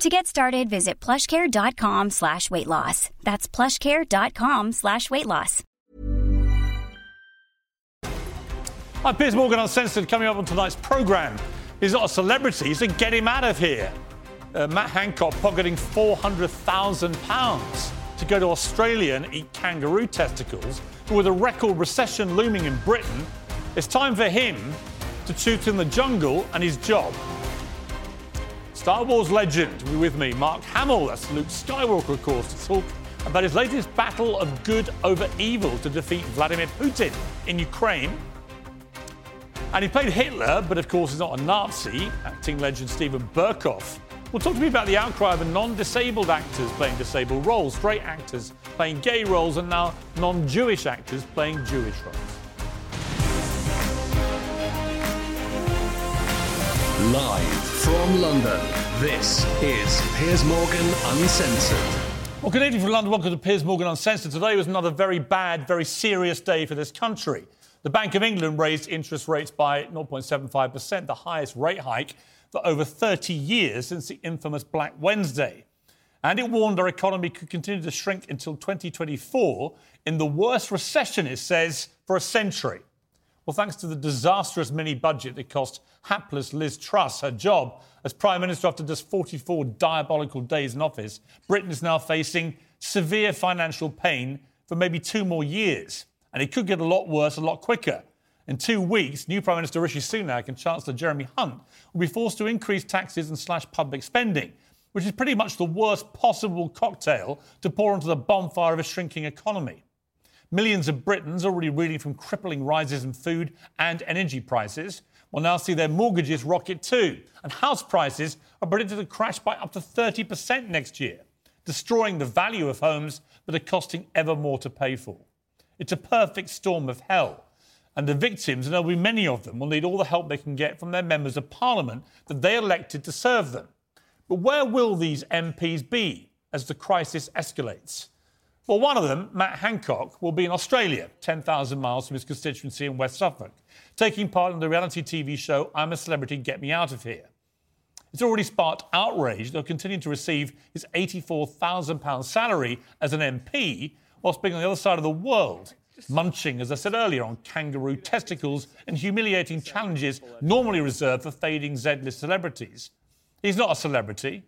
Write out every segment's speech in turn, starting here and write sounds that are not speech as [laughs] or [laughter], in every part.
To get started, visit plushcare.com slash weight loss. That's plushcare.com slash weight loss. Hi, Piers Morgan Uncensored coming up on tonight's programme. He's not a celebrity, so get him out of here. Uh, Matt Hancock pocketing £400,000 to go to Australia and eat kangaroo testicles. But with a record recession looming in Britain, it's time for him to shoot in the jungle and his job. Star Wars legend, will be with me, Mark Hamill, that's Luke Skywalker, of course, to talk about his latest battle of good over evil to defeat Vladimir Putin in Ukraine. And he played Hitler, but of course he's not a Nazi. Acting legend Steven Berkoff will talk to me about the outcry of non disabled actors playing disabled roles, straight actors playing gay roles, and now non Jewish actors playing Jewish roles. Live from London, this is Piers Morgan Uncensored. Well, good evening from London. Welcome to Piers Morgan Uncensored. Today was another very bad, very serious day for this country. The Bank of England raised interest rates by 0.75%, the highest rate hike for over 30 years since the infamous Black Wednesday. And it warned our economy could continue to shrink until 2024 in the worst recession, it says, for a century. Well, thanks to the disastrous mini budget that cost hapless Liz Truss her job as Prime Minister after just 44 diabolical days in office, Britain is now facing severe financial pain for maybe two more years. And it could get a lot worse a lot quicker. In two weeks, new Prime Minister Rishi Sunak and Chancellor Jeremy Hunt will be forced to increase taxes and slash public spending, which is pretty much the worst possible cocktail to pour onto the bonfire of a shrinking economy. Millions of Britons, already reeling from crippling rises in food and energy prices, will now see their mortgages rocket too. And house prices are predicted to crash by up to 30% next year, destroying the value of homes that are costing ever more to pay for. It's a perfect storm of hell. And the victims, and there'll be many of them, will need all the help they can get from their members of parliament that they elected to serve them. But where will these MPs be as the crisis escalates? Well, one of them, Matt Hancock, will be in Australia, 10,000 miles from his constituency in West Suffolk, taking part in the reality TV show I'm a Celebrity, Get Me Out of Here. It's already sparked outrage. They'll continue to receive his £84,000 salary as an MP whilst being on the other side of the world, munching, as I said earlier, on kangaroo testicles and humiliating challenges normally reserved for fading Z-list celebrities. He's not a celebrity.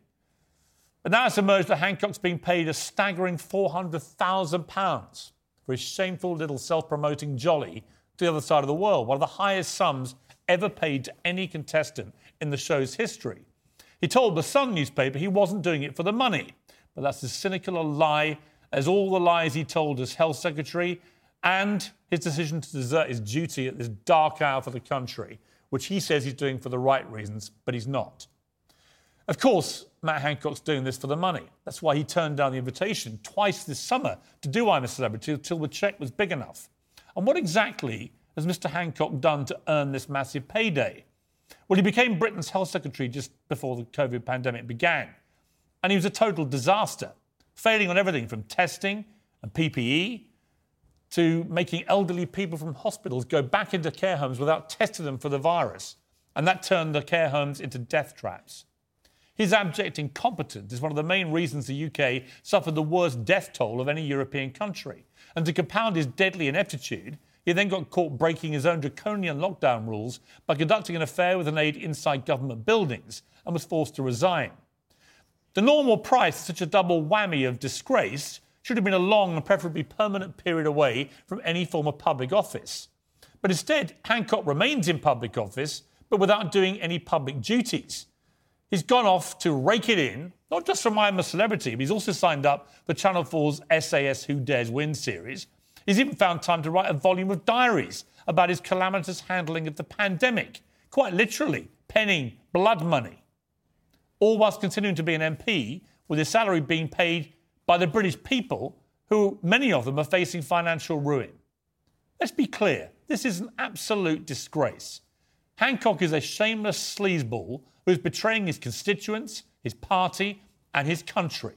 But now it's emerged that Hancock's being paid a staggering £400,000 for his shameful little self promoting jolly to the other side of the world, one of the highest sums ever paid to any contestant in the show's history. He told the Sun newspaper he wasn't doing it for the money, but that's as cynical a lie as all the lies he told as Health Secretary and his decision to desert his duty at this dark hour for the country, which he says he's doing for the right reasons, but he's not. Of course, Matt Hancock's doing this for the money. That's why he turned down the invitation twice this summer to do I'm a Celebrity until the check was big enough. And what exactly has Mr. Hancock done to earn this massive payday? Well, he became Britain's health secretary just before the COVID pandemic began. And he was a total disaster, failing on everything from testing and PPE to making elderly people from hospitals go back into care homes without testing them for the virus. And that turned the care homes into death traps. His abject incompetence is one of the main reasons the UK suffered the worst death toll of any European country. And to compound his deadly ineptitude, he then got caught breaking his own draconian lockdown rules by conducting an affair with an aide inside government buildings and was forced to resign. The normal price of such a double whammy of disgrace should have been a long and preferably permanent period away from any form of public office. But instead, Hancock remains in public office, but without doing any public duties. He's gone off to rake it in, not just from I'm a Celebrity, but he's also signed up for Channel 4's SAS Who Dares Win series. He's even found time to write a volume of diaries about his calamitous handling of the pandemic, quite literally, penning blood money. All whilst continuing to be an MP, with his salary being paid by the British people, who many of them are facing financial ruin. Let's be clear this is an absolute disgrace. Hancock is a shameless sleazeball who's betraying his constituents, his party, and his country.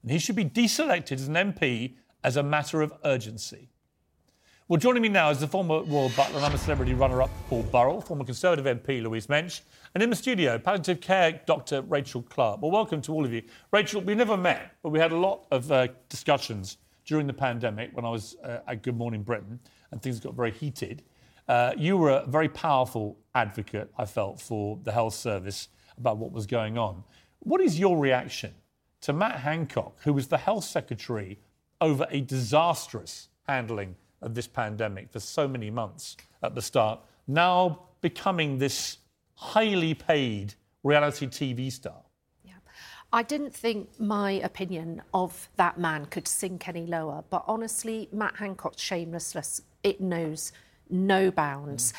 And he should be deselected as an MP as a matter of urgency. Well, joining me now is the former Royal Butler and I'm a celebrity runner up Paul Burrell, former Conservative MP Louise Mensch, and in the studio, palliative care Dr. Rachel Clarke. Well, welcome to all of you. Rachel, we never met, but we had a lot of uh, discussions during the pandemic when I was uh, at Good Morning Britain and things got very heated. Uh, you were a very powerful advocate, I felt, for the health service about what was going on. What is your reaction to Matt Hancock, who was the health secretary over a disastrous handling of this pandemic for so many months at the start, now becoming this highly paid reality TV star? I didn't think my opinion of that man could sink any lower, but honestly, Matt Hancock's shamelessness, it knows no bounds. Mm.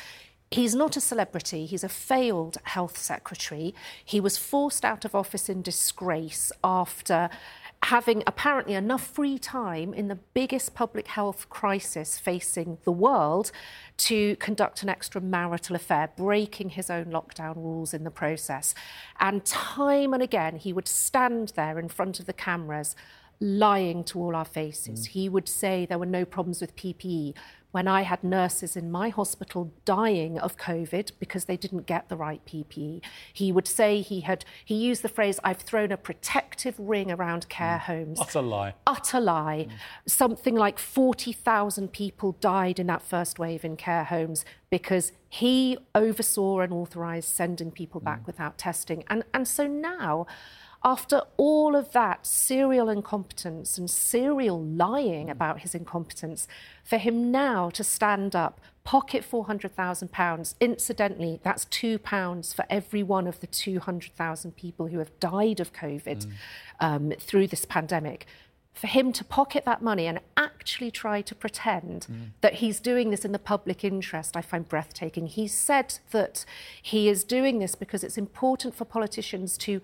He's not a celebrity. He's a failed health secretary. He was forced out of office in disgrace after having apparently enough free time in the biggest public health crisis facing the world to conduct an extramarital affair, breaking his own lockdown rules in the process. And time and again, he would stand there in front of the cameras lying to all our faces. Mm. He would say there were no problems with PPE, when I had nurses in my hospital dying of COVID because they didn't get the right PPE. He would say he had, he used the phrase, I've thrown a protective ring around care mm. homes. Utter lie. Utter lie. Mm. Something like 40,000 people died in that first wave in care homes because he oversaw and authorised sending people back mm. without testing. And, and so now, after all of that serial incompetence and serial lying about his incompetence, for him now to stand up, pocket £400,000, incidentally, that's £2 for every one of the 200,000 people who have died of COVID mm. um, through this pandemic for him to pocket that money and actually try to pretend mm. that he's doing this in the public interest, I find breathtaking. He said that he is doing this because it's important for politicians to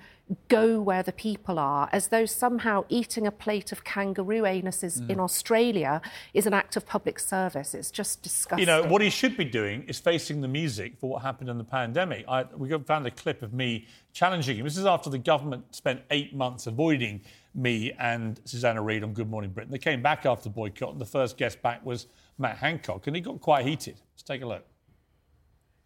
go where the people are, as though somehow eating a plate of kangaroo anuses mm. in Australia is an act of public service. It's just disgusting. You know, what he should be doing is facing the music for what happened in the pandemic. I, we found a clip of me challenging him. This is after the government spent eight months avoiding me and Susanna Reid on Good Morning Britain. They came back after the boycott, and the first guest back was Matt Hancock, and he got quite heated. Let's take a look.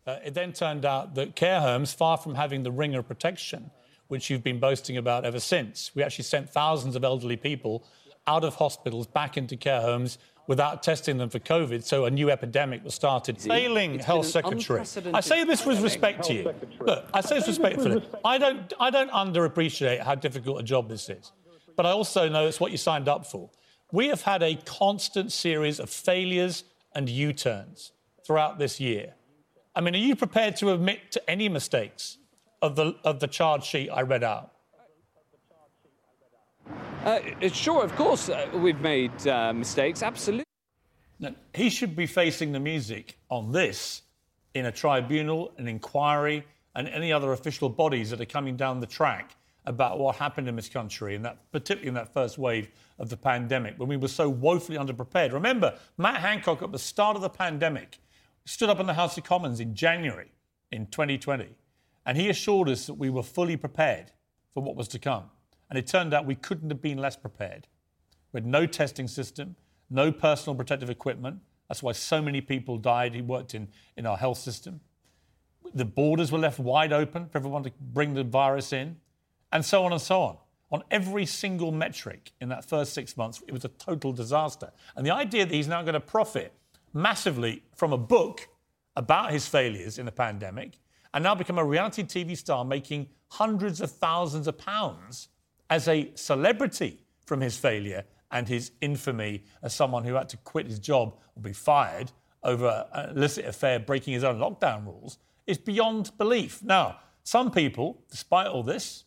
Uh, it then turned out that care homes, far from having the ring of protection, which you've been boasting about ever since, we actually sent thousands of elderly people out of hospitals back into care homes without testing them for COVID, so a new epidemic was started. Failing health secretary. I say this with respect to you. Look, I say this respectfully. I don't, I don't underappreciate how difficult a job this is but I also know it's what you signed up for. We have had a constant series of failures and U turns throughout this year. I mean, are you prepared to admit to any mistakes of the, of the charge sheet I read out? Uh, sure, of course, uh, we've made uh, mistakes, absolutely. Now, he should be facing the music on this in a tribunal, an inquiry, and any other official bodies that are coming down the track about what happened in this country, and that particularly in that first wave of the pandemic, when we were so woefully underprepared. Remember, Matt Hancock at the start of the pandemic stood up in the House of Commons in January in 2020, and he assured us that we were fully prepared for what was to come. And it turned out we couldn't have been less prepared. We had no testing system, no personal protective equipment. That's why so many people died. He worked in, in our health system. The borders were left wide open for everyone to bring the virus in and so on and so on. On every single metric in that first six months, it was a total disaster. And the idea that he's now going to profit massively from a book about his failures in the pandemic and now become a reality TV star making hundreds of thousands of pounds as a celebrity from his failure and his infamy as someone who had to quit his job or be fired over uh, an illicit affair breaking his own lockdown rules is beyond belief. Now, some people, despite all this,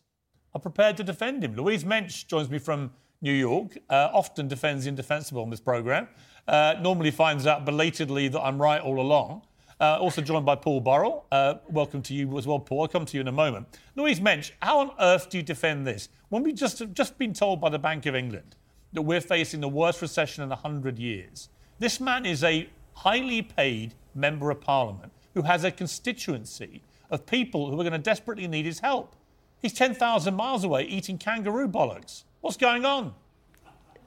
are prepared to defend him. Louise Mensch joins me from New York, uh, often defends the indefensible on this programme, uh, normally finds out belatedly that I'm right all along. Uh, also joined by Paul Burrell. Uh, welcome to you as well, Paul. I'll come to you in a moment. Louise Mensch, how on earth do you defend this when we've just, just been told by the Bank of England that we're facing the worst recession in 100 years? This man is a highly paid member of parliament who has a constituency of people who are going to desperately need his help. He's 10,000 miles away eating kangaroo bollocks. What's going on?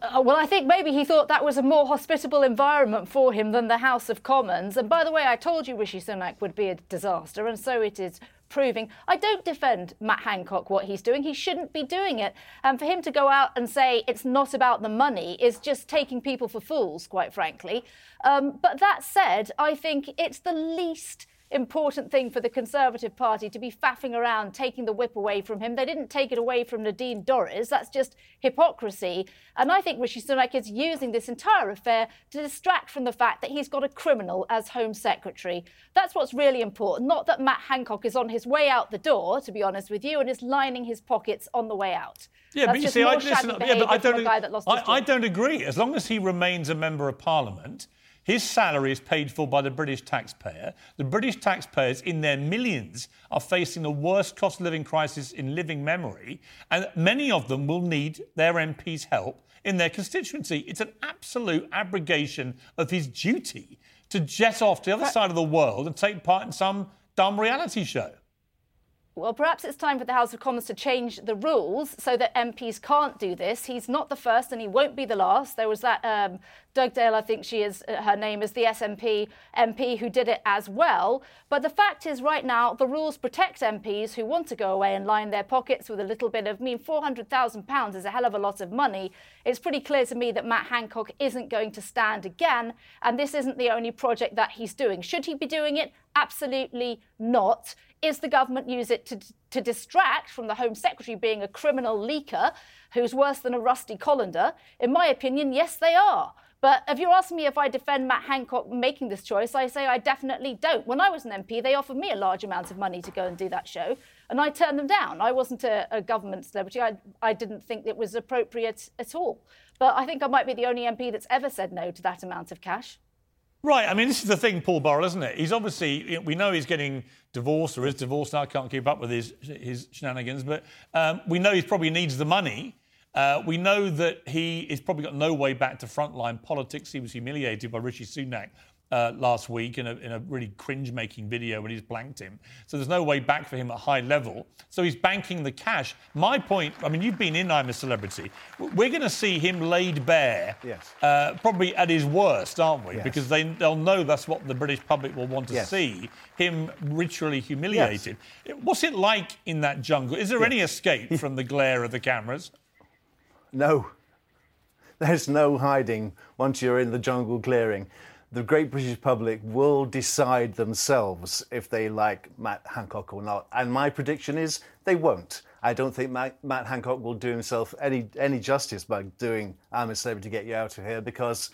Uh, well, I think maybe he thought that was a more hospitable environment for him than the House of Commons. And by the way, I told you Rishi Sunak would be a disaster, and so it is proving. I don't defend Matt Hancock what he's doing. He shouldn't be doing it. And for him to go out and say it's not about the money is just taking people for fools, quite frankly. Um, but that said, I think it's the least important thing for the Conservative Party to be faffing around taking the whip away from him. They didn't take it away from Nadine Dorries. That's just hypocrisy. And I think Rishi Sunak is using this entire affair to distract from the fact that he's got a criminal as Home Secretary. That's what's really important. Not that Matt Hancock is on his way out the door, to be honest with you, and is lining his pockets on the way out. Yeah, That's but you see, I, listen, yeah, but I don't, guy that lost I, I don't agree. As long as he remains a member of parliament, his salary is paid for by the British taxpayer. The British taxpayers, in their millions, are facing the worst cost of living crisis in living memory, and many of them will need their MP's help in their constituency. It's an absolute abrogation of his duty to jet off to the other side of the world and take part in some dumb reality show. Well, perhaps it's time for the House of Commons to change the rules so that MPs can't do this. He's not the first and he won't be the last. There was that um, Dugdale, I think she is, uh, her name is the SNP MP who did it as well. But the fact is, right now, the rules protect MPs who want to go away and line their pockets with a little bit of, I mean, £400,000 is a hell of a lot of money. It's pretty clear to me that Matt Hancock isn't going to stand again. And this isn't the only project that he's doing. Should he be doing it? Absolutely not. Is the government use it to, to distract from the Home Secretary being a criminal leaker who's worse than a rusty colander? In my opinion, yes, they are. But if you're asking me if I defend Matt Hancock making this choice, I say I definitely don't. When I was an MP, they offered me a large amount of money to go and do that show, and I turned them down. I wasn't a, a government celebrity. I, I didn't think it was appropriate at all. But I think I might be the only MP that's ever said no to that amount of cash. Right. I mean, this is the thing, Paul Burrell, isn't it? He's obviously, we know he's getting divorced or is divorced now. Can't keep up with his, his shenanigans, but um, we know he probably needs the money. Uh, we know that he has probably got no way back to frontline politics. He was humiliated by Rishi Sunak uh, last week in a, in a really cringe making video when he just blanked him. So there's no way back for him at high level. So he's banking the cash. My point, I mean, you've been in I'm a Celebrity. We're going to see him laid bare, Yes. uh, probably at his worst, aren't we? Yes. Because they, they'll know that's what the British public will want to Yes. see him ritually humiliated. What's it like in that jungle? Is there any escape [laughs] from the glare of the cameras? No. There's no hiding once you're in the jungle clearing. The great British public will decide themselves if they like Matt Hancock or not. And my prediction is they won't. I don't think Matt, Matt Hancock will do himself any, any justice by doing I'm a Celebrity to Get You Out of Here because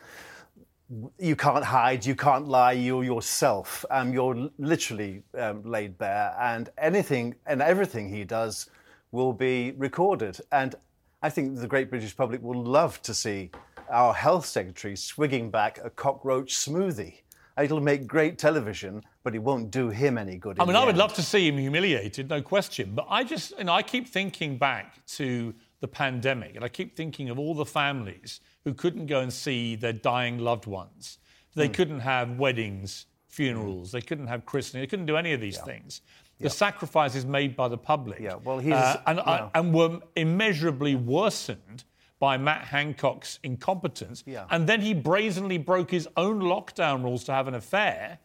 you can't hide, you can't lie, you're yourself. Um, you're literally um, laid bare, and anything and everything he does will be recorded. And I think the great British public will love to see our health secretary swigging back a cockroach smoothie. It'll make great television, but it won't do him any good. I mean, I would end. love to see him humiliated, no question. But I just, you know, I keep thinking back to the pandemic, and I keep thinking of all the families who couldn't go and see their dying loved ones. Hmm. They couldn't have weddings, funerals. They couldn't have christening. They couldn't do any of these things. The sacrifices made by the public, Yeah, well, he's- uh, and, yeah. and were immeasurably worsened by Matt Hancock's incompetence. Yeah. And then he brazenly broke his own lockdown rules to have an affair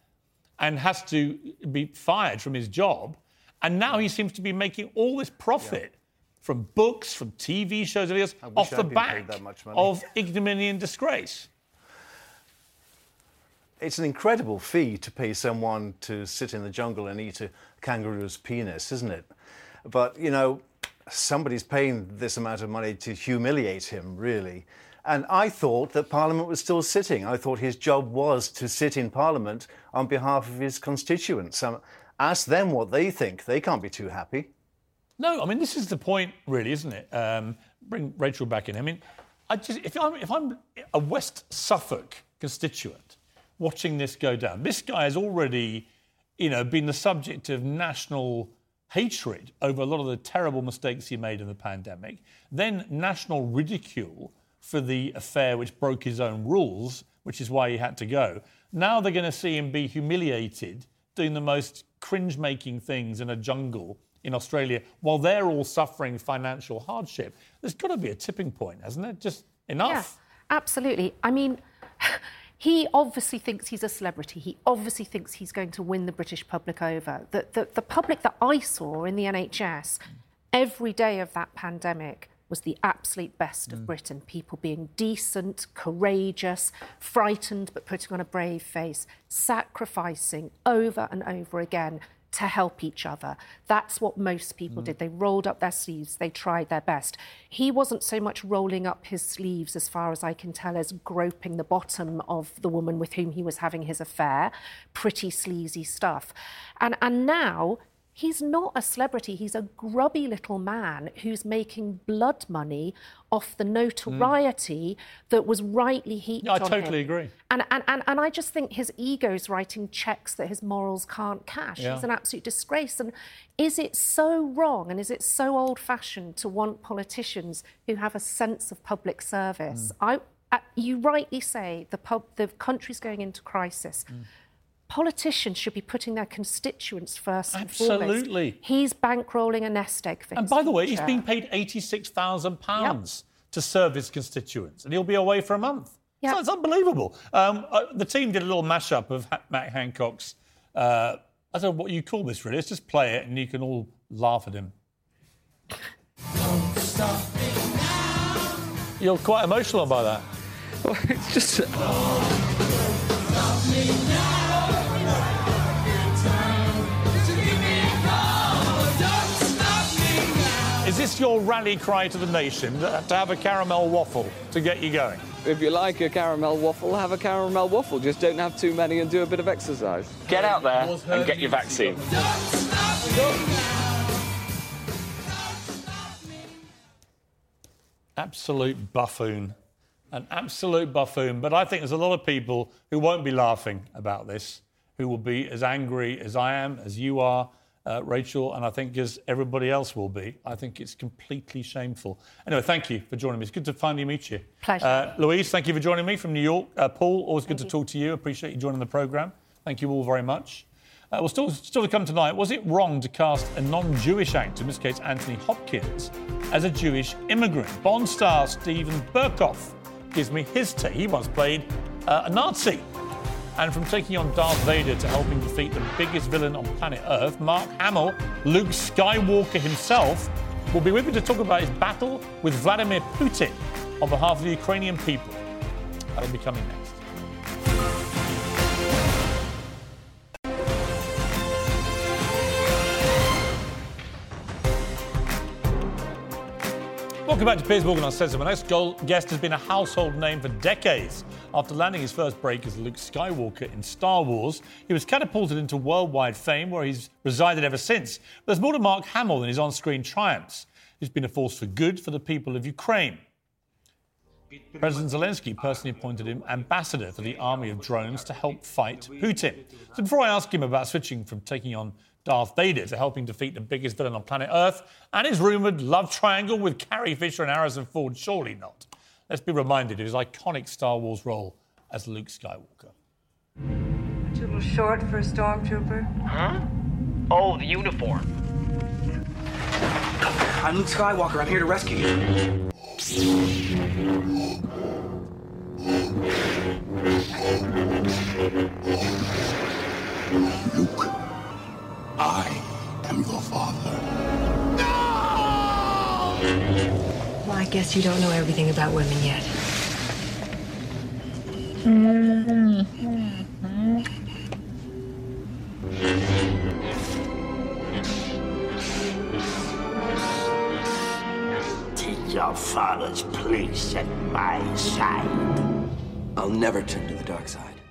and has to be fired from his job. And now he seems to be making all this profit from books, from TV shows, and everything else, off the back that much money. of ignominy and disgrace. It's an incredible fee to pay someone to sit in the jungle and eat a kangaroo's penis, isn't it? But, you know, somebody's paying this amount of money to humiliate him, really. And I thought that Parliament was still sitting. I thought his job was to sit in Parliament on behalf of his constituents. Um, ask them what they think. They can't be too happy. No, I mean this is the point, really, isn't it? Um, bring Rachel back in. I mean, I just if I'm if I'm a West Suffolk constituent watching this go down, this guy has already, you know, been the subject of national hatred over a lot of the terrible mistakes he made in the pandemic, then national ridicule for the affair which broke his own rules, which is why he had to go. Now they're going to see him be humiliated doing the most cringe making things in a jungle in Australia while they're all suffering financial hardship. There's got to be a tipping point, hasn't it? Just enough. Yeah, absolutely. I mean, he obviously thinks he's a celebrity. He obviously thinks he's going to win the British public over. The, the, the public that I saw in the NHS every day of that pandemic was the absolute best of Mm. Britain. People being decent, courageous, frightened, but putting on a brave face, sacrificing over and over again to help each other. That's what most people Mm. did. They rolled up their sleeves, they tried their best. He wasn't so much rolling up his sleeves, as far as I can tell, as groping the bottom of the woman with whom he was having his affair. Pretty sleazy stuff. And, and now He's not a celebrity. He's a grubby little man who's making blood money off the notoriety that was rightly heaped Yeah, I on totally him. agree. And, and, and, and I just think his ego's writing checks that his morals can't cash. Yeah. He's an absolute disgrace. And is it so wrong and is it so old fashioned to want politicians who have a sense of public service? I, uh, you rightly say the, pub, the country's going into crisis. Politicians should be putting their constituents first and foremost. Absolutely. He's bankrolling a nest egg for And his by the way, he's future. being paid £86,000 to serve his constituents, and he'll be away for a month. Yep. So it's unbelievable. Um, uh, the team did a little mashup of ha- Matt Hancock's. Uh, I don't know what you call this, really. Let's just play it, and you can all laugh at him. You're quite emotional by that. it's [laughs] just. This your rally cry to the nation to have a caramel waffle to get you going? If you like a caramel waffle, have a caramel waffle. Just don't have too many and do a bit of exercise. Get out there and get your vaccine. absolute buffoon. An absolute buffoon. But I think there's a lot of people who won't be laughing about this, who will be as angry as I am, as you are, uh, Rachel, and I think as everybody else will be. I think it's completely shameful. Anyway, thank you for joining me. It's good to finally meet you. Pleasure. Uh, Louise, thank you for joining me from New York. Uh, Paul, always good to talk to you. Appreciate you joining the programme. Thank you all very much. Uh, well, still, still to come tonight, was it wrong to cast a non Jewish actor, in this case Anthony Hopkins, as a Jewish immigrant? Bond star Steven Berkoff gives me his take. He once played uh, a Nazi. And from taking on Darth Vader to helping defeat the biggest villain on planet Earth, Mark Hamill, Luke Skywalker himself, will be with me to talk about his battle with Vladimir Putin on behalf of the Ukrainian people. That'll be coming next. Welcome back to Piers Morgan Uncensored. My next guest has been a household name for decades. After landing his first break as Luke Skywalker in Star Wars, he was catapulted into worldwide fame where he's resided ever since. But there's more to Mark Hamill than his on screen triumphs. He's been a force for good for the people of Ukraine. President Zelensky personally appointed him ambassador for the army of drones to help fight Putin. So before I ask him about switching from taking on Darth Vader to helping defeat the biggest villain on planet Earth and his rumoured love triangle with Carrie Fisher and Harrison Ford, surely not. Let's be reminded of his iconic Star Wars role as Luke Skywalker. Aren't a little short for a stormtrooper? Huh? Oh, the uniform. I'm Luke Skywalker. I'm here to rescue you. Luke, I am your father. Well, I guess you don't know everything about women yet. Take your father's place at my side. I'll never turn to the dark side.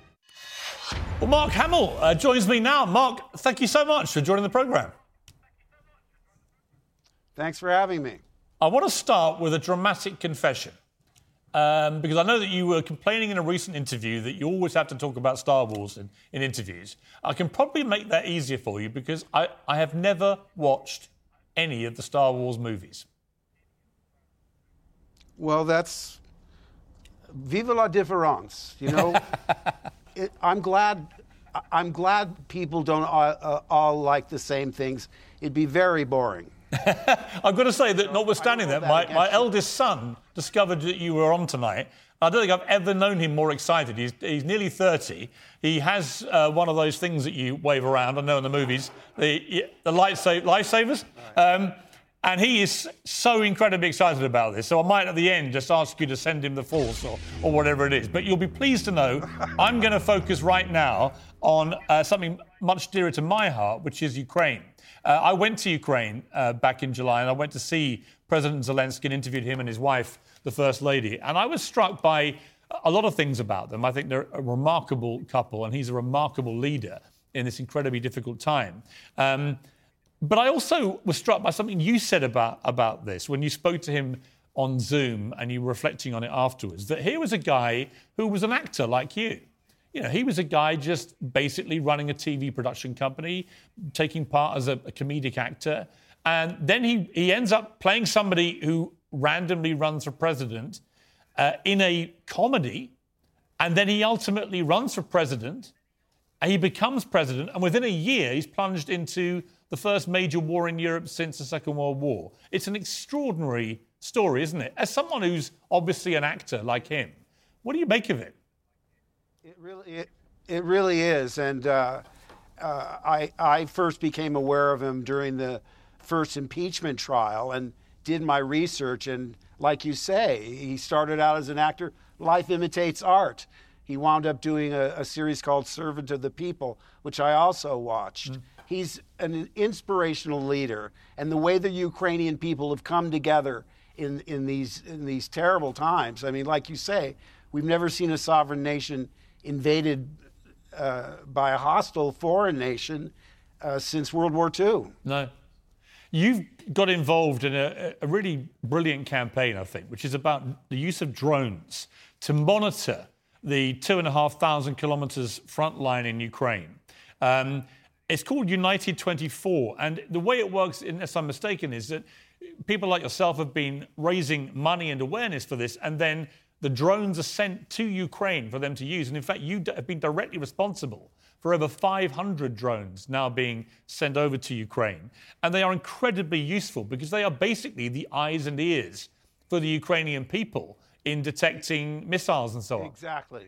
Well, Mark Hamill uh, joins me now. Mark, thank you so much for joining the programme. Thanks for having me. I want to start with a dramatic confession. Um, because I know that you were complaining in a recent interview that you always have to talk about Star Wars in, in interviews. I can probably make that easier for you because I, I have never watched any of the Star Wars movies. Well, that's vive la différence. You know, [laughs] it, I'm glad. I'm glad people don't all, uh, all like the same things. It'd be very boring. [laughs] I've got to say that, notwithstanding that, that my, my you. eldest son discovered that you were on tonight. I don't think I've ever known him more excited. He's, he's nearly 30. He has uh, one of those things that you wave around, I know in the movies, the, the lightsa- lifesavers. Um, and he is so incredibly excited about this. So I might at the end just ask you to send him the force or, or whatever it is. But you'll be pleased to know I'm going to focus right now on uh, something much dearer to my heart, which is Ukraine. Uh, I went to Ukraine uh, back in July and I went to see President Zelensky and interviewed him and his wife, the First Lady. And I was struck by a lot of things about them. I think they're a remarkable couple and he's a remarkable leader in this incredibly difficult time. Um, but I also was struck by something you said about, about this when you spoke to him on Zoom and you were reflecting on it afterwards. That here was a guy who was an actor like you. You know, he was a guy just basically running a TV production company, taking part as a, a comedic actor. And then he, he ends up playing somebody who randomly runs for president uh, in a comedy. And then he ultimately runs for president and he becomes president. And within a year, he's plunged into the first major war in Europe since the Second World War. It's an extraordinary story, isn't it? As someone who's obviously an actor like him, what do you make of it? It really, it, it really is. And uh, uh, I, I first became aware of him during the first impeachment trial and did my research. And like you say, he started out as an actor. Life imitates art. He wound up doing a, a series called Servant of the People, which I also watched. He's an inspirational leader, and the way the Ukrainian people have come together in, in, these, in these terrible times. I mean, like you say, we've never seen a sovereign nation invaded uh, by a hostile foreign nation uh, since World War II. No. You've got involved in a, a really brilliant campaign, I think, which is about the use of drones to monitor the two and a half thousand kilometres front line in Ukraine. Um, it's called United 24. And the way it works, unless I'm mistaken, is that people like yourself have been raising money and awareness for this, and then the drones are sent to Ukraine for them to use. And in fact, you have been directly responsible for over 500 drones now being sent over to Ukraine. And they are incredibly useful because they are basically the eyes and ears for the Ukrainian people in detecting missiles and so on. Exactly.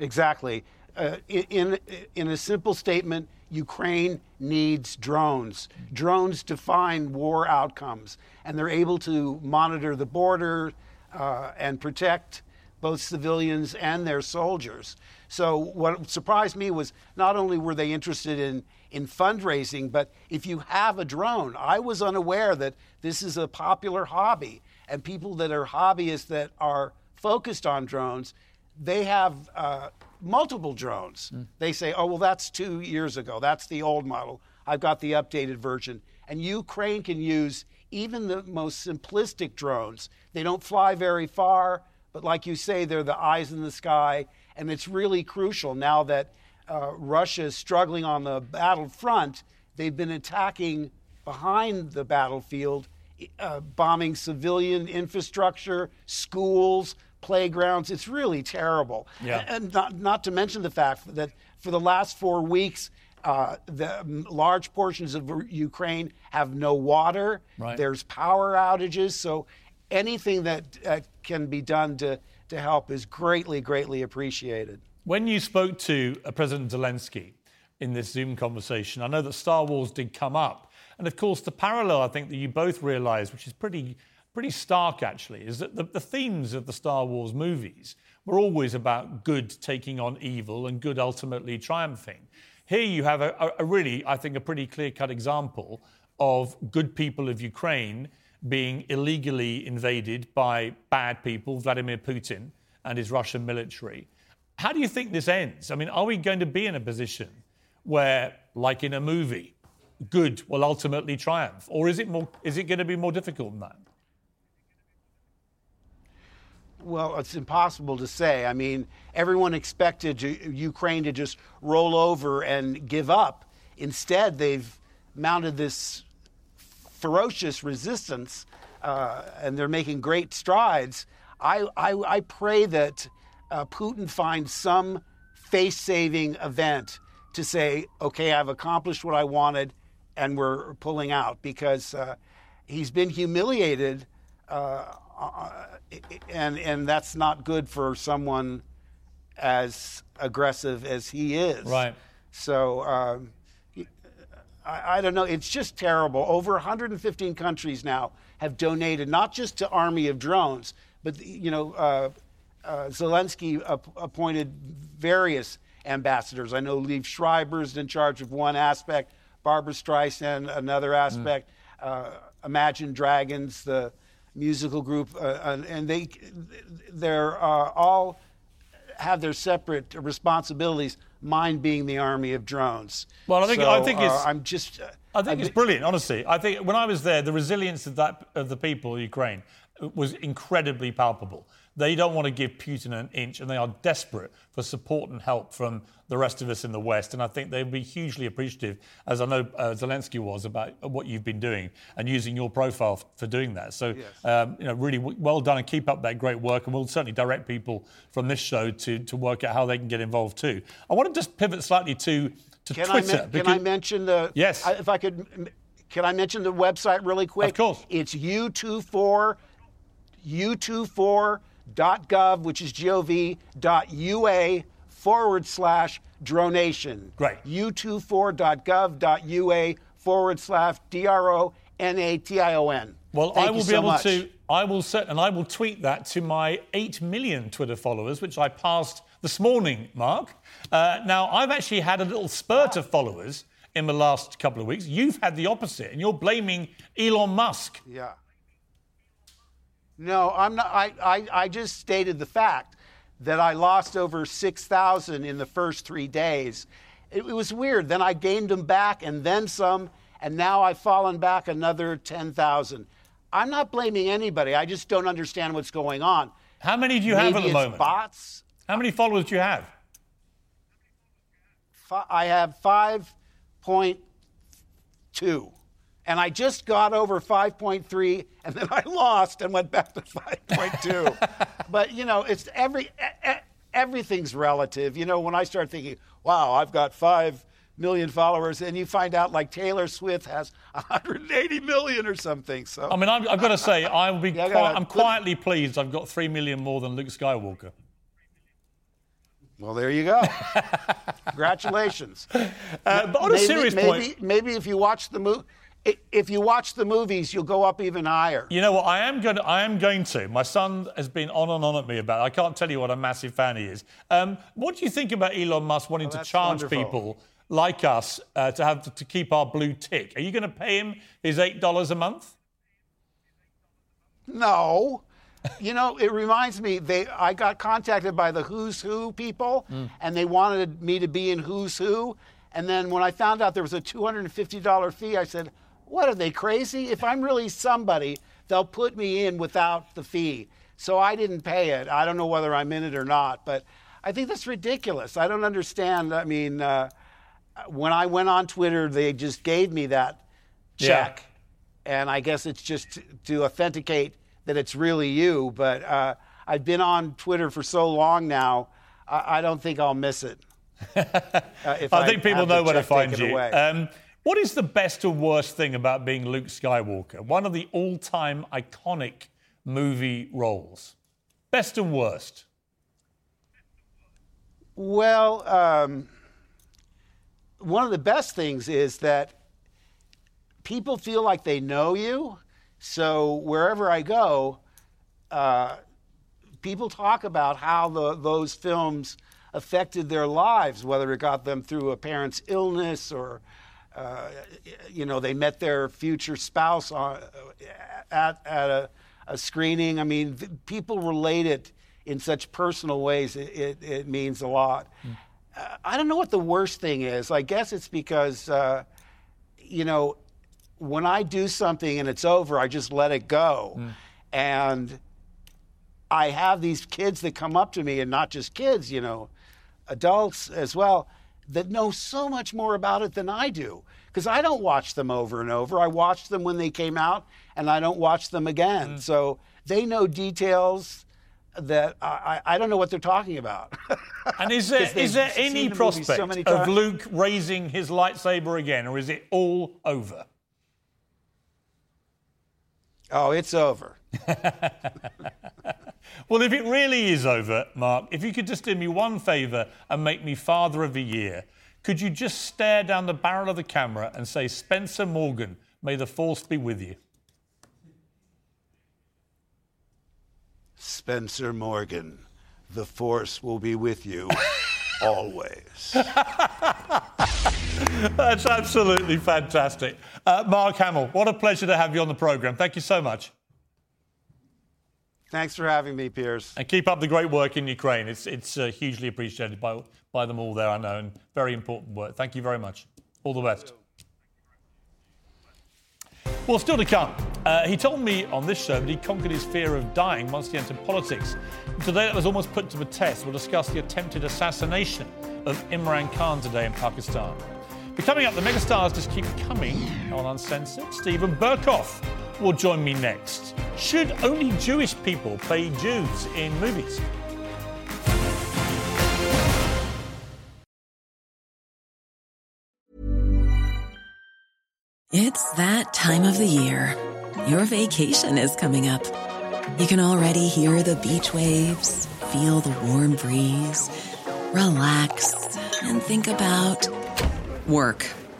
Exactly. Uh, in, in a simple statement, Ukraine needs drones. Drones define war outcomes, and they're able to monitor the border uh, and protect both civilians and their soldiers. So, what surprised me was not only were they interested in, in fundraising, but if you have a drone, I was unaware that this is a popular hobby, and people that are hobbyists that are focused on drones, they have uh, multiple drones. They say, oh, well, that's two years ago. That's the old model. I've got the updated version. And Ukraine can use even the most simplistic drones. They don't fly very far, but like you say, they're the eyes in the sky. And it's really crucial now that uh, Russia is struggling on the battlefront. They've been attacking behind the battlefield, uh, bombing civilian infrastructure, schools, playgrounds. It's really terrible. Yeah. And not, not to mention the fact that for the last four weeks, uh, the large portions of Ukraine have no water. Right. There's power outages. So anything that uh, can be done to, to help is greatly, greatly appreciated. When you spoke to uh, President Zelensky in this Zoom conversation, I know that Star Wars did come up. And of course, the parallel I think that you both realised, which is pretty, pretty stark actually, is that the, the themes of the Star Wars movies were always about good taking on evil and good ultimately triumphing. Here you have a, a- really, I think, a pretty clear cut example of good people of Ukraine being illegally invaded by bad people, Vladimir Putin and his Russian military. How do you think this ends? I mean, are we going to be in a position where, like in a movie, good will ultimately triumph, or is it more? Is it going to be more difficult than that? Well, it's impossible to say. I mean, everyone expected Ukraine to just roll over and give up. Instead, they've mounted this ferocious resistance, uh, and they're making great strides. I, I, I pray that uh, Putin finds some face saving event to say, okay, I've accomplished what I wanted, and we're pulling out because uh, he's been humiliated. Uh, uh, and and that's not good for someone as aggressive as he is. Right. So um, I, I, don't know. It's just terrible. Over 115 countries now have donated not just to Army of Drones, but you know, uh, uh, Zelensky ap- appointed various ambassadors. I know Liev Schreiber's in charge of one aspect, Barbra Streisand another aspect, mm. Imagine Dragons the musical group, uh, and they they're uh, all have their separate responsibilities. Mine being the army of drones. Well, I think so, I think it's uh, I'm just. I think it's brilliant, honestly. I think when I was there, the resilience of that of the people of Ukraine was incredibly palpable. They don't want to give Putin an inch, and they are desperate for support and help from the rest of us in the West. And I think they'd be hugely appreciative, as I know uh, Zelensky was, about what you've been doing and using your profile f- for doing that. So, yes. um, you know, really w- well done and keep up that great work. And we'll certainly direct people from this show to, to work out how they can get involved too. I want to just pivot slightly to, to can Twitter. I me- can I mention the. Yes. If I could. Can I mention the website really quick? Of course. It's u24, u24 gov, which is gov.ua forward slash dronation. Right. u24.gov.ua forward slash D R O N A T I O N. Well, Thank I will be so able much. to. I will set, and I will tweet that to my eight million Twitter followers, which I passed this morning. Mark. Uh, now, I've actually had a little spurt of followers in the last couple of weeks. You've had the opposite, and you're blaming Elon Musk. Yeah. No, I'm not. I, I, I just stated the fact that I lost over 6,000 in the first three days. It, it, was weird. Then I gained them back and then some, and now I've fallen back another 10,000. I'm not blaming anybody. I just don't understand what's going on. How many do you Maybe have at the moment? Bots. How many followers do you have? I have 5.2 and I just got over 5.3, and then I lost and went back to 5.2. [laughs] but you know, it's every everything's relative. You know, when I start thinking, "Wow, I've got five million followers," and you find out like Taylor Swift has 180 million or something. So I mean, I've, I've got to say, [laughs] I'll be yeah, qui- I'm quietly pleased. I've got three million more than Luke Skywalker. Well, there you go. [laughs] Congratulations. Uh, but on a serious maybe, point- maybe if you watch the movie. If you watch the movies, you'll go up even higher. You know what? I am going. To, I am going to. My son has been on and on at me about. it. I can't tell you what a massive fan he is. Um, what do you think about Elon Musk wanting Oh, to charge wonderful. people like us uh, to have to keep our blue tick? Are you going to pay him his eight dollars a month? No. You know, it reminds me. They, I got contacted by the Who's Who people, Mm. and they wanted me to be in Who's Who. And then when I found out there was a $250 fee, I said, "What are they crazy? If I'm really somebody, they'll put me in without the fee." So I didn't pay it. I don't know whether I'm in it or not, but I think that's ridiculous. I don't understand. I mean, uh, when I went on Twitter, they just gave me that Yeah. check and I guess it's just to, to authenticate that it's really you. But uh, I've been on Twitter for so long now, I, I don't think I'll miss it. [laughs] Uh, if I think people know where to find you. What is the best or worst thing about being Luke Skywalker? One of the all-time iconic movie roles. Best and worst. Well, um, one of the best things is that people feel like they know you. So wherever I go, uh, people talk about how the, those films affected their lives, whether it got them through a parent's illness or uh, you know, they met their future spouse on, at, at a, a screening. I mean, people relate it in such personal ways. It, it, it means a lot. Mm. Uh, I don't know what the worst thing is. I guess it's because, uh, you know, when I do something and it's over, I just let it go. Mm. And I have these kids that come up to me, and not just kids, you know, adults as well, that know so much more about it than I do. Because I don't watch them over and over. I watched them when they came out, and I don't watch them again. Mm. So they know details that I, I, don't know what they're talking about. [laughs] and is [laughs] there, is there any prospect so of Luke raising his lightsaber again, or is it all over? Oh, it's over. [laughs] well, if it really is over, Mark, if you could just do me one favour and make me Father of the Year, could you just stare down the barrel of the camera and say, Spencer Morgan, may the force be with you? Spencer Morgan, the force will be with you [laughs] always. [laughs] That's absolutely fantastic. Uh, Mark Hamill, what a pleasure to have you on the programme. Thank you so much. Thanks for having me, Piers. And keep up the great work in Ukraine. It's, it's uh, hugely appreciated by, by them all there, I know, and very important work. Thank you very much. All the best. Well, still to come. Uh, he told me on this show that he conquered his fear of dying once he entered politics. Today, that was almost put to the test. We'll discuss the attempted assassination of Imran Khan today in Pakistan. But coming up, the megastars just keep coming on Uncensored. Steven Berkoff will join me next. Should only Jewish people play Jews in movies? It's that time of the year. Your vacation is coming up. You can already hear the beach waves, feel the warm breeze, relax, and think about work.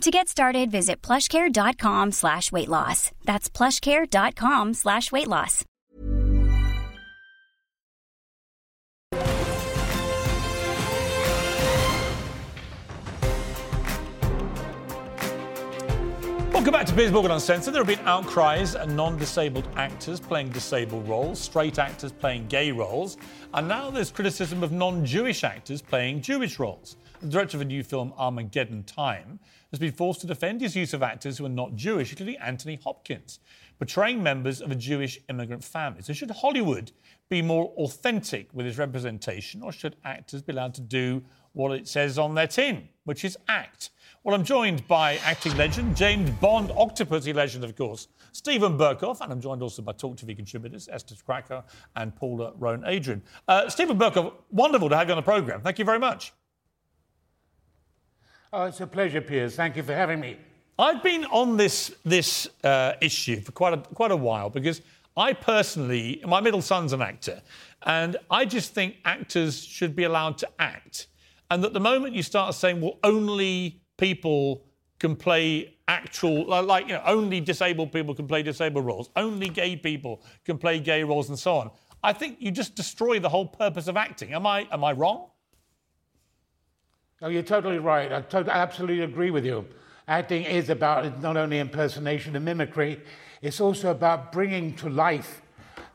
To get started, visit plushcare.com slash weight loss. That's plushcare.com slash weight loss. Welcome back to Piers Morgan Uncensored. There have been outcries at non-disabled actors playing disabled roles, straight actors playing gay roles, and now there's criticism of non-Jewish actors playing Jewish roles. The director of a new film, Armageddon Time, has been forced to defend his use of actors who are not Jewish, including Anthony Hopkins, portraying members of a Jewish immigrant family. So should Hollywood be more authentic with its representation, or should actors be allowed to do what it says on their tin, which is act? Well, I'm joined by acting legend, James Bond, Octopussy legend, of course, Steven Berkoff, and I'm joined also by Talk TV contributors, Esther Krakue and Paula Roan Adrian. Uh, Steven Berkoff, wonderful to have you on the programme. Thank you very much. Oh, it's a pleasure, Piers. Thank you for having me. I've been on this, this uh, issue for quite a, quite a while because I personally, my middle son's an actor, and I just think actors should be allowed to act. And that the moment you start saying, well, only people can play actual, like, you know, only disabled people can play disabled roles, only gay people can play gay roles, and so on. I think you just destroy the whole purpose of acting. Am I, am I wrong? No, you're totally right. I, to- absolutely agree with you. Acting is about not only impersonation and mimicry, it's also about bringing to life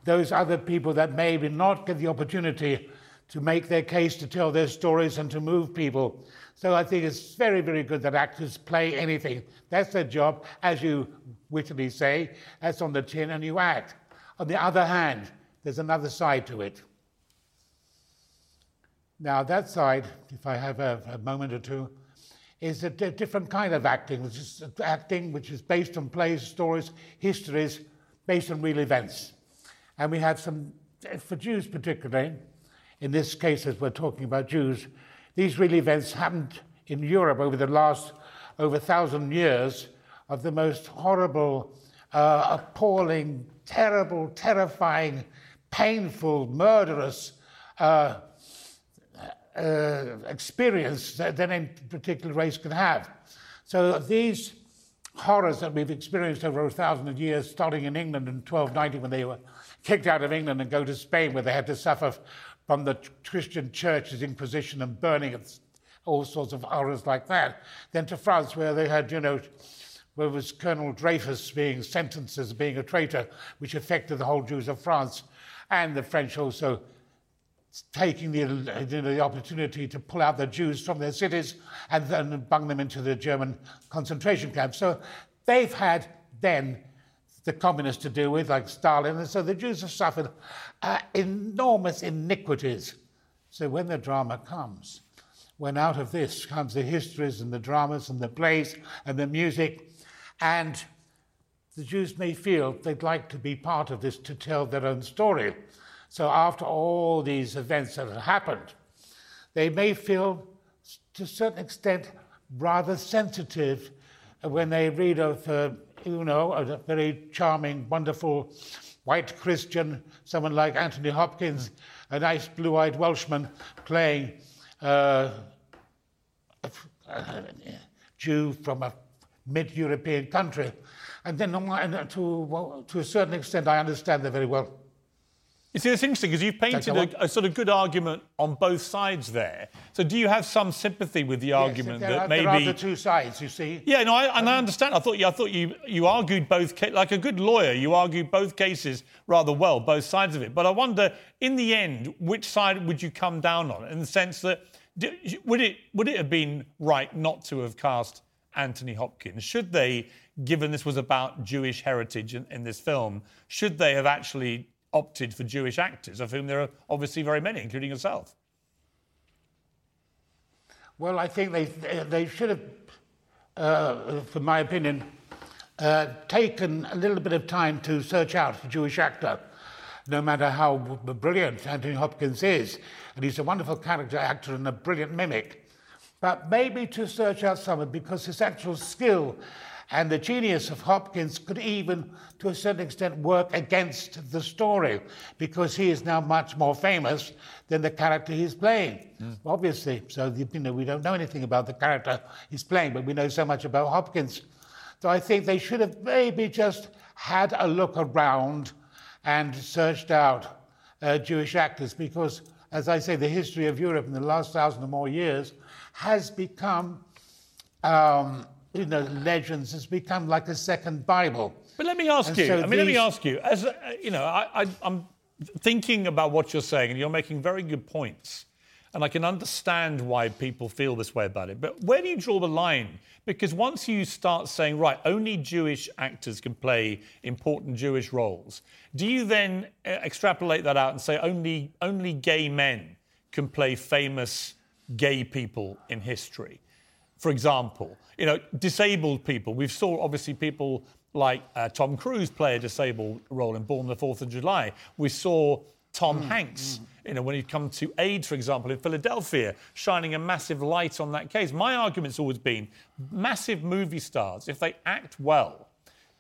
those other people that maybe not get the opportunity to make their case, to tell their stories, and to move people. So I think it's very, very good that actors play anything. That's their job, as you wittily say, that's on the tin, and you act. On the other hand, there's another side to it. Now, that side, if I have a, a moment or two, is a different kind of acting, which is acting which is based on plays, stories, histories, based on real events. And we have some, for Jews particularly, in this case, as we're talking about Jews, these real events happened in Europe over the last over a thousand years of the most horrible, uh, appalling, terrible, terrifying, painful, murderous uh, uh, experience that any particular race can have. So these horrors that we've experienced over a thousand years, starting in England in 1290 when they were kicked out of England and go to Spain where they had to suffer from the Christian church's inquisition and burning and all sorts of horrors like that. Then to France where they had, you know, where was Colonel Dreyfus being sentenced as being a traitor, which affected the whole Jews of France. And the French also taking the, the opportunity to pull out the Jews from their cities and then bung them into the German concentration camps. So they've had then the communists to deal with, like Stalin, and so the Jews have suffered uh, enormous iniquities. So when the drama comes, when out of this comes the histories and the dramas and the plays and the music, and the Jews may feel they'd like to be part of this to tell their own story. So after all these events that have happened, they may feel, to a certain extent, rather sensitive when they read of, uh, you know, a very charming, wonderful white Christian, someone like Anthony Hopkins, a nice blue-eyed Welshman playing uh, a Jew from a mid-European country. And then to, to a certain extent, I understand that very well. You see, it's interesting because you've painted a, a, sort of good argument on both sides there. So, do you have some sympathy with the argument yes, that are, maybe there are the two sides? You see? Yeah, no, I, and I understand. I thought you, I thought you, you argued both, like a good lawyer, you argued both cases rather well, both sides of it. But I wonder, in the end, which side would you come down on? In the sense that would it would it have been right not to have cast Anthony Hopkins? Should they, given this was about Jewish heritage in, in this film, should they have actually opted for Jewish actors, of whom there are obviously very many, including yourself? Well, I think they, they should have, uh, for my opinion, uh, taken a little bit of time to search out a Jewish actor, no matter how brilliant Anthony Hopkins is. And he's a wonderful character actor and a brilliant mimic. But maybe to search out someone because his actual skill and the genius of Hopkins could even, to a certain extent, work against the story because he is now much more famous than the character he's playing. Mm. Obviously, so you know we don't know anything about the character he's playing, but we know so much about Hopkins. So I think they should have maybe just had a look around and searched out uh, Jewish actors because, as I say, the history of Europe in the last thousand or more years has become. Um, you know, legends has become like a second Bible. But let me ask and you. So I mean, these... let me ask you. As uh, you know, I, I, I'm thinking about what you're saying, and you're making very good points. And I can understand why people feel this way about it. But where do you draw the line? Because once you start saying, right, only Jewish actors can play important Jewish roles, do you then uh, extrapolate that out and say only, only gay men can play famous gay people in history? For example, you know, disabled people. We've saw obviously people like uh, Tom Cruise play a disabled role in Born on the Fourth of July. We saw Tom mm, Hanks, mm. you know, when he'd come to aid, for example, in Philadelphia, shining a massive light on that case. My argument's always been massive movie stars, if they act well,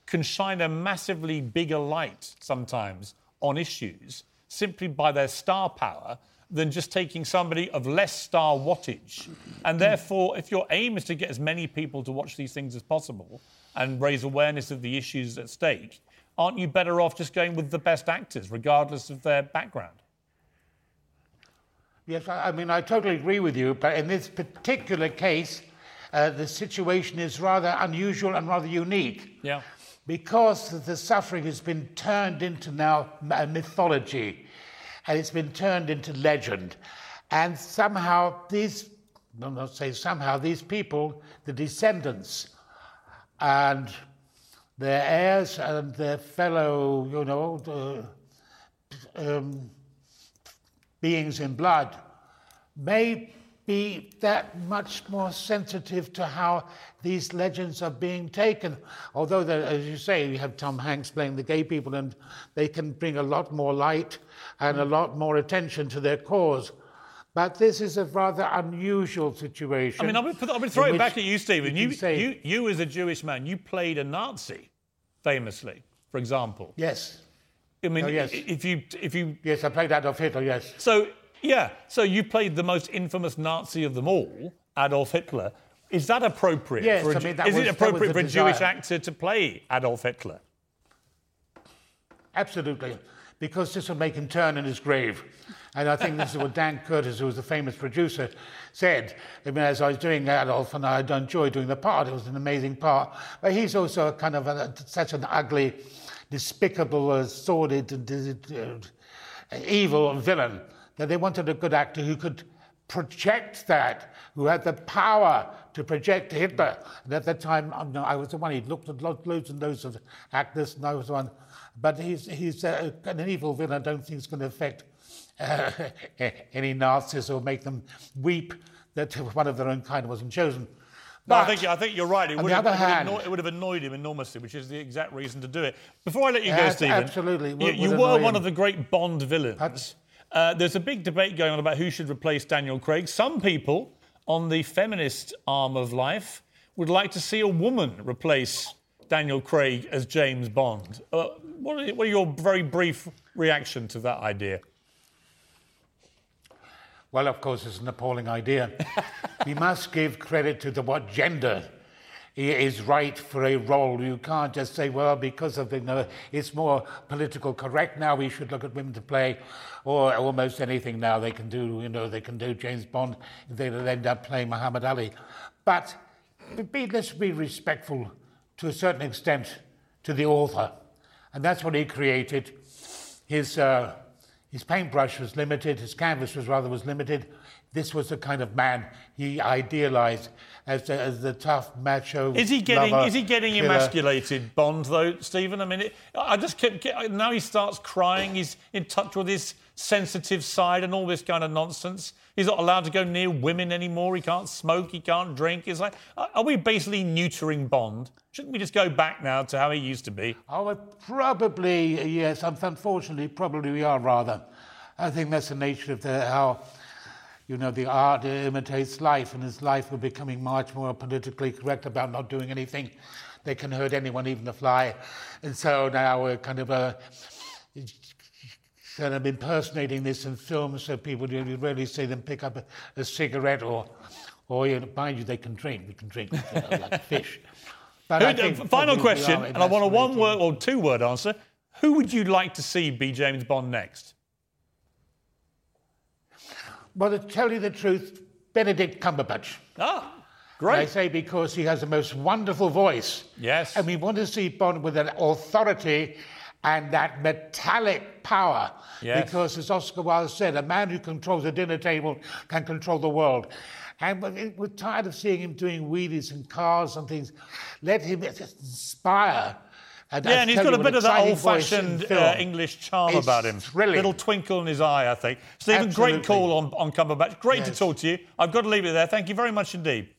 can shine a massively bigger light sometimes on issues simply by their star power than just taking somebody of less star wattage. And therefore, if your aim is to get as many people to watch these things as possible and raise awareness of the issues at stake, aren't you better off just going with the best actors, regardless of their background? Yes, I mean, I totally agree with you, but in this particular case, uh, the situation is rather unusual and rather unique. Yeah. Because the suffering has been turned into now a mythology and it's been turned into legend. And somehow these, no, not say somehow, these people, the descendants and their heirs and their fellow, you know, uh, um, beings in blood may be that much more sensitive to how these legends are being taken. Although, as you say, you have Tom Hanks playing the gay people, and they can bring a lot more light and a mm. lot more attention to their cause. But this is a rather unusual situation. I mean, I'm going to throw it back at you, Steven. You, You, say, you, you, as a Jewish man, you played a Nazi, famously, for example. Yes. I mean, Oh, yes. if you if you yes, I played Adolf Hitler. Yes. So yeah, so you played the most infamous Nazi of them all, Adolf Hitler. Is that appropriate? Yes, for a I mean, that is was- it appropriate for a Jewish actor to play Adolf Hitler? Absolutely, because this will make him turn in his grave. And I think this is what Dan Curtis, who was a famous producer, said. I mean, as I was doing Adolf, and I enjoyed doing the part, it was an amazing part. But he's also kind of a, such an ugly, despicable, uh, sordid, uh, uh, evil villain that they wanted a good actor who could project that, who had the power to project Hitler. And at that time, I, was the one, he looked at lo- loads and loads of actors, and I was the one. But he's, he's uh, an evil villain, I don't think it's going to affect uh, [laughs] any Nazis or make them weep that one of their own kind wasn't chosen. No, I think I think you're right. It on would, the have, other it, would hand- annoy, it would have annoyed him enormously, which is the exact reason to do it. Before I let you go, Steven, absolutely, you, would- you would were one him. of the great Bond villains. Uh, there's a big debate going on about who should replace Daniel Craig. Some people on the feminist arm of life would like to see a woman replace Daniel Craig as James Bond. Uh, what, are, what are your very brief reaction to that idea? Well, of course, it's an appalling idea. [laughs] we must give credit to the what gender is right for a role. You can't just say, well, because of you know, it's more political correct now, we should look at women to play, or almost anything now they can do. You know, they can do James Bond They'll end up playing Muhammad Ali. But be, let's be respectful to a certain extent to the author, and that's what he created. His uh, his paintbrush was limited, his canvas was rather was limited. This was the kind of man he idealized as the, as the tough macho. Is he getting lover, is he getting killer. emasculated, Bond though, Steven? I mean, it, I just kept, kept- now he starts crying. He's in touch with his sensitive side and all this kind of nonsense. He's not allowed to go near women anymore. He can't smoke. He can't drink. It's like, are we basically neutering Bond? Shouldn't we just go back now to how he used to be? Oh, probably yes. Unfortunately, probably we are rather. I think that's the nature of the how. You know, the art imitates life, and as life we're becoming much more politically correct about not doing anything that can hurt anyone, even a fly. And so now we're kind of uh, kind of impersonating this in films, so people you rarely see them pick up a, a cigarette or, or you know, mind you, they can drink. They can drink you know, like fish. Who- final question, and I want a one word or two word answer. Who would you like to see be James Bond next? Well, to tell you the truth, Benedict Cumberbatch. Ah, And I say because he has the most wonderful voice. Yes. And we want to see Bond with an authority and that metallic power. Yes. Because, as Oscar Wilde said, a man who controls a dinner table can control the world. And we- we're tired of seeing him doing wheelies and cars and things. Let him inspire. And Yeah, I and he's got a bit of that exciting voice in old-fashioned uh, English charm It's about him. thrilling. Little twinkle in his eye, I think. Steven, great call on, on Cumberbatch. Great to talk to you. I've got to leave it there. Thank you very much indeed.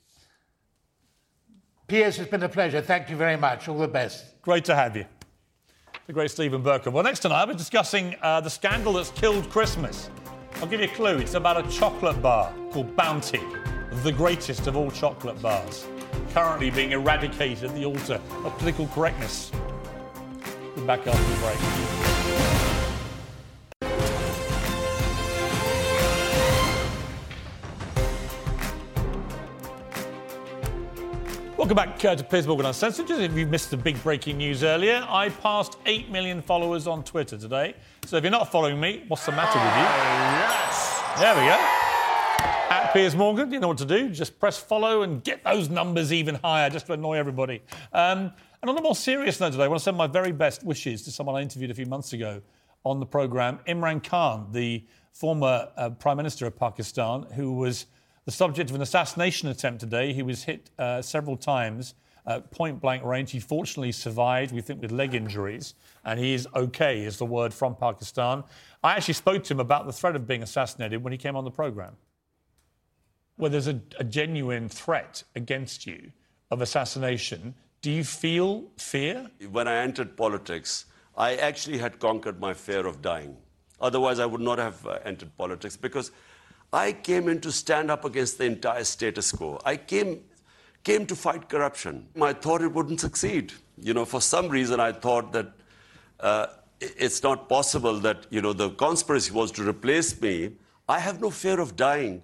Piers, it's been a pleasure. Thank you very much. All the best. Great to have you. The great Steven Berkoff. Well, next tonight, we're discussing uh, the scandal that's killed Christmas. I'll give you a clue. It's about a chocolate bar called Bounty, the greatest of all chocolate bars, currently being eradicated at the altar of political correctness. We're back after the break. Welcome back uh, to Piers Morgan Uncensored. If you missed the big breaking news earlier, I passed 8 million followers on Twitter today. So if you're not following me, what's the matter with you? Yes. There we go. At Piers Morgan. You know what to do. Just press follow and get those numbers even higher just to annoy everybody. Um, and on a more serious note today, I want to send my very best wishes to someone I interviewed a few months ago on the programme, Imran Khan, the former uh, Prime Minister of Pakistan, who was the subject of an assassination attempt today. He was hit uh, several times. Uh, point blank range. He fortunately survived, we think, with leg injuries, and he is okay, is the word from Pakistan. I actually spoke to him about the threat of being assassinated when he came on the programme. Where there's a, a genuine threat against you of assassination, do you feel fear? When I entered politics, I actually had conquered my fear of dying. Otherwise, I would not have uh, entered politics because I came in to stand up against the entire status quo. I came, came to fight corruption. I thought it wouldn't succeed. You know, for some reason, I thought that it's not possible that, you know, the conspiracy was to replace me. I have no fear of dying.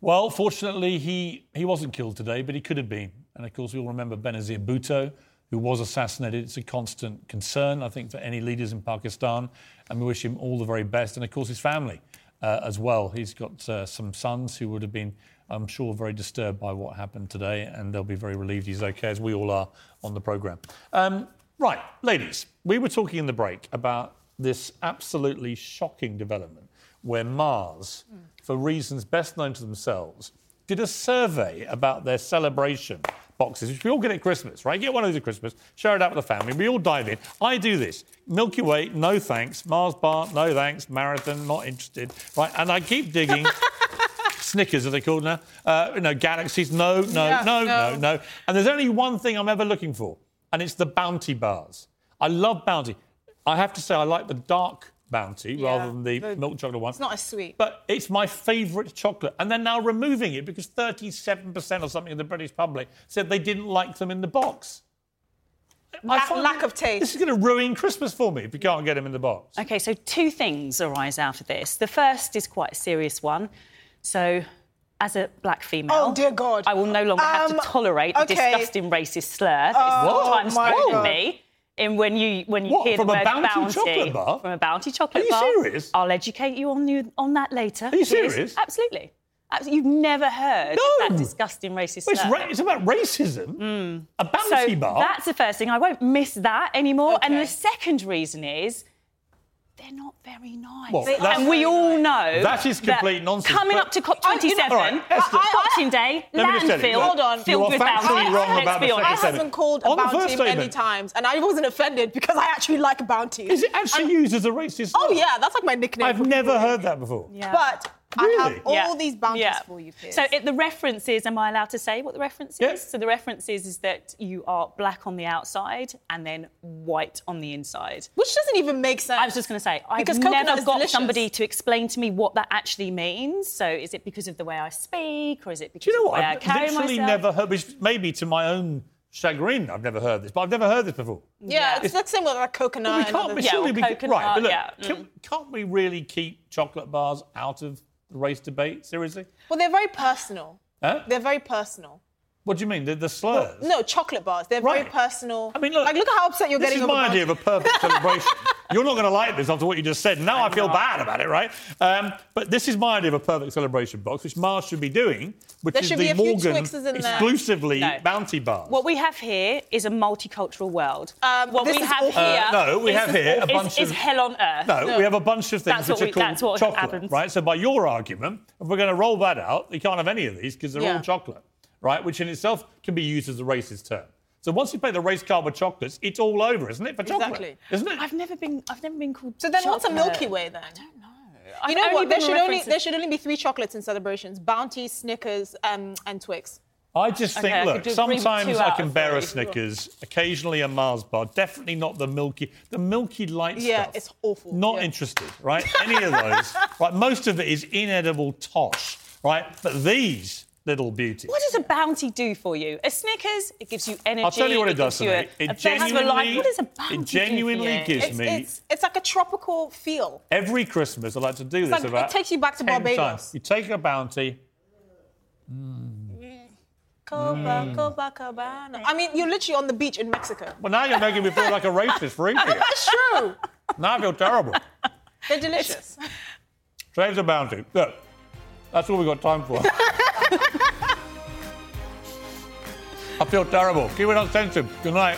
Well, fortunately, he, he wasn't killed today, but he could have been. And of course, we all remember Benazir Bhutto, who was assassinated. It's a constant concern, I think, for any leaders in Pakistan. And we wish him all the very best. And of course, his family uh, as well. He's got uh, some sons who would have been, I'm sure, very disturbed by what happened today. And they'll be very relieved he's okay, as we all are on the programme. Um, right, ladies, we were talking in the break about this absolutely shocking development where Mars, for reasons best known to themselves, did a survey about their celebration boxes, which we all get at Christmas, right? Get one of these at Christmas, share it out with the family. We all dive in. I do this. Milky Way, no thanks. Mars bar, no thanks. Marathon, not interested. Right? And I keep digging. [laughs] Snickers are they called now? Uh, you know, galaxies. No, no, Yeah, no, no. no, no. And there's only one thing I'm ever looking for, and it's the bounty bars. I love bounty. I have to say I like the dark bounty rather than the, the- milk chocolate one. It's not as sweet. But it's my favourite chocolate. And they're now removing it because 37% or something of the British public said they didn't like them in the box. Lack, lack of taste. This is going to ruin Christmas for me if you can't get them in the box. Okay, so two things arise out of this. The first is quite a serious one. So, as a black female, Oh, dear God. I will no longer have Um, to tolerate the disgusting racist slur that Oh, is sometimes at me. In when you when you What, hear the word bounty chocolate bar? from a bounty chocolate Are you bar, serious? I'll educate you on you on that later. Are you serious? Absolutely. Absolutely. You've never heard No. that disgusting racist Well, it's, slur. ra- it's about racism. A bounty so bar. That's the first thing. I won't miss that anymore. And the second reason is they're not very nice. Well, They and we all know That is complete nonsense, Coming up to COP27, I- you know- all right, Esther- Boxing Day, Let me just tell you, landfill, Hold on. you filled are with factually bounties. wrong about be the honest. I haven't called a On the bounty first many times, and I wasn't offended because I actually like bounties. Is it actually used as a racist Oh slur? yeah, that's like my nickname. I've never heard that before. But I have all Yeah. these bounties Yeah. for you, Piers. So it, the reference is, am I allowed to say what the reference is? So the reference is, is that you are black on the outside and then white on the inside. Which doesn't even make sense. I was just going to say, I've Because coconut never is got delicious. somebody to explain to me what that actually means. So is it because of the way I speak or is it because Do you know of what? way I I've carry literally myself? never heard, which maybe to my own chagrin, I've never heard this, but I've never heard this before. yeah, it's, the same with like coconut. But we can't, other- but surely we can- right, but look, yeah, can, mm. can't we really keep chocolate bars out of the race debate? Seriously? Well, they're very personal. Huh? They're very personal. What do you mean? The, the slurs? No, chocolate bars. They're very personal. I mean, look, like look at how upset you're this getting This is my bounty. idea of a perfect celebration. [laughs] You're not going to like this after what you just said. Now I feel bad about it, right? Um, but this is my idea of a perfect celebration box, which Mars should be doing, which There is the be a few Morgan Twixes in there. exclusively No. bounty bar. What we have here is a multicultural world. Um, what we have awful. here Uh, no, we is- have here a bunch is of- hell on earth. No, we have a bunch of things That's which what are we- called that's what chocolate, happens. right? So by your argument, if we're going to roll that out, you can't have any of these because they're Yeah. all chocolate, right? Which in itself can be used as a racist term. So once you play the race card with chocolates, it's all over, isn't it? For chocolate, Exactly. isn't it? I've never been. I've never been called. So then, what's a chocolate. Milky Way then? I don't know. I've You know what? There should only there should only be three chocolates in celebrations: Bounty, Snickers, um, and Twix. I just think, I could look, do- agree sometimes I can of bear a. Snickers, occasionally a Mars bar, definitely not the Milky, the Milky Light Yeah, stuff. it's awful. Not yeah. interested, right? Any of those, [laughs] right? Most of it is inedible tosh, right? But these little beauties. What does a bounty do for you? A Snickers, it gives you energy. I'll tell you what it does gives to you me. A, It a best of a life. genuinely- What does a bounty it genuinely for gives It's, me it's it's like a tropical feel. every Christmas. I like to do this like- it takes you back to 10 Barbados. times. You take a bounty. Mm. Copacabana. Mm. I mean, you're literally on the beach in Mexico. Well, now you're making me feel like a racist for eating [laughs] it. That's true. Now I feel terrible. They're delicious. Saves a bounty. Look, That's all we've got time for. [laughs] I feel terrible. Keep it uncensored. Good night.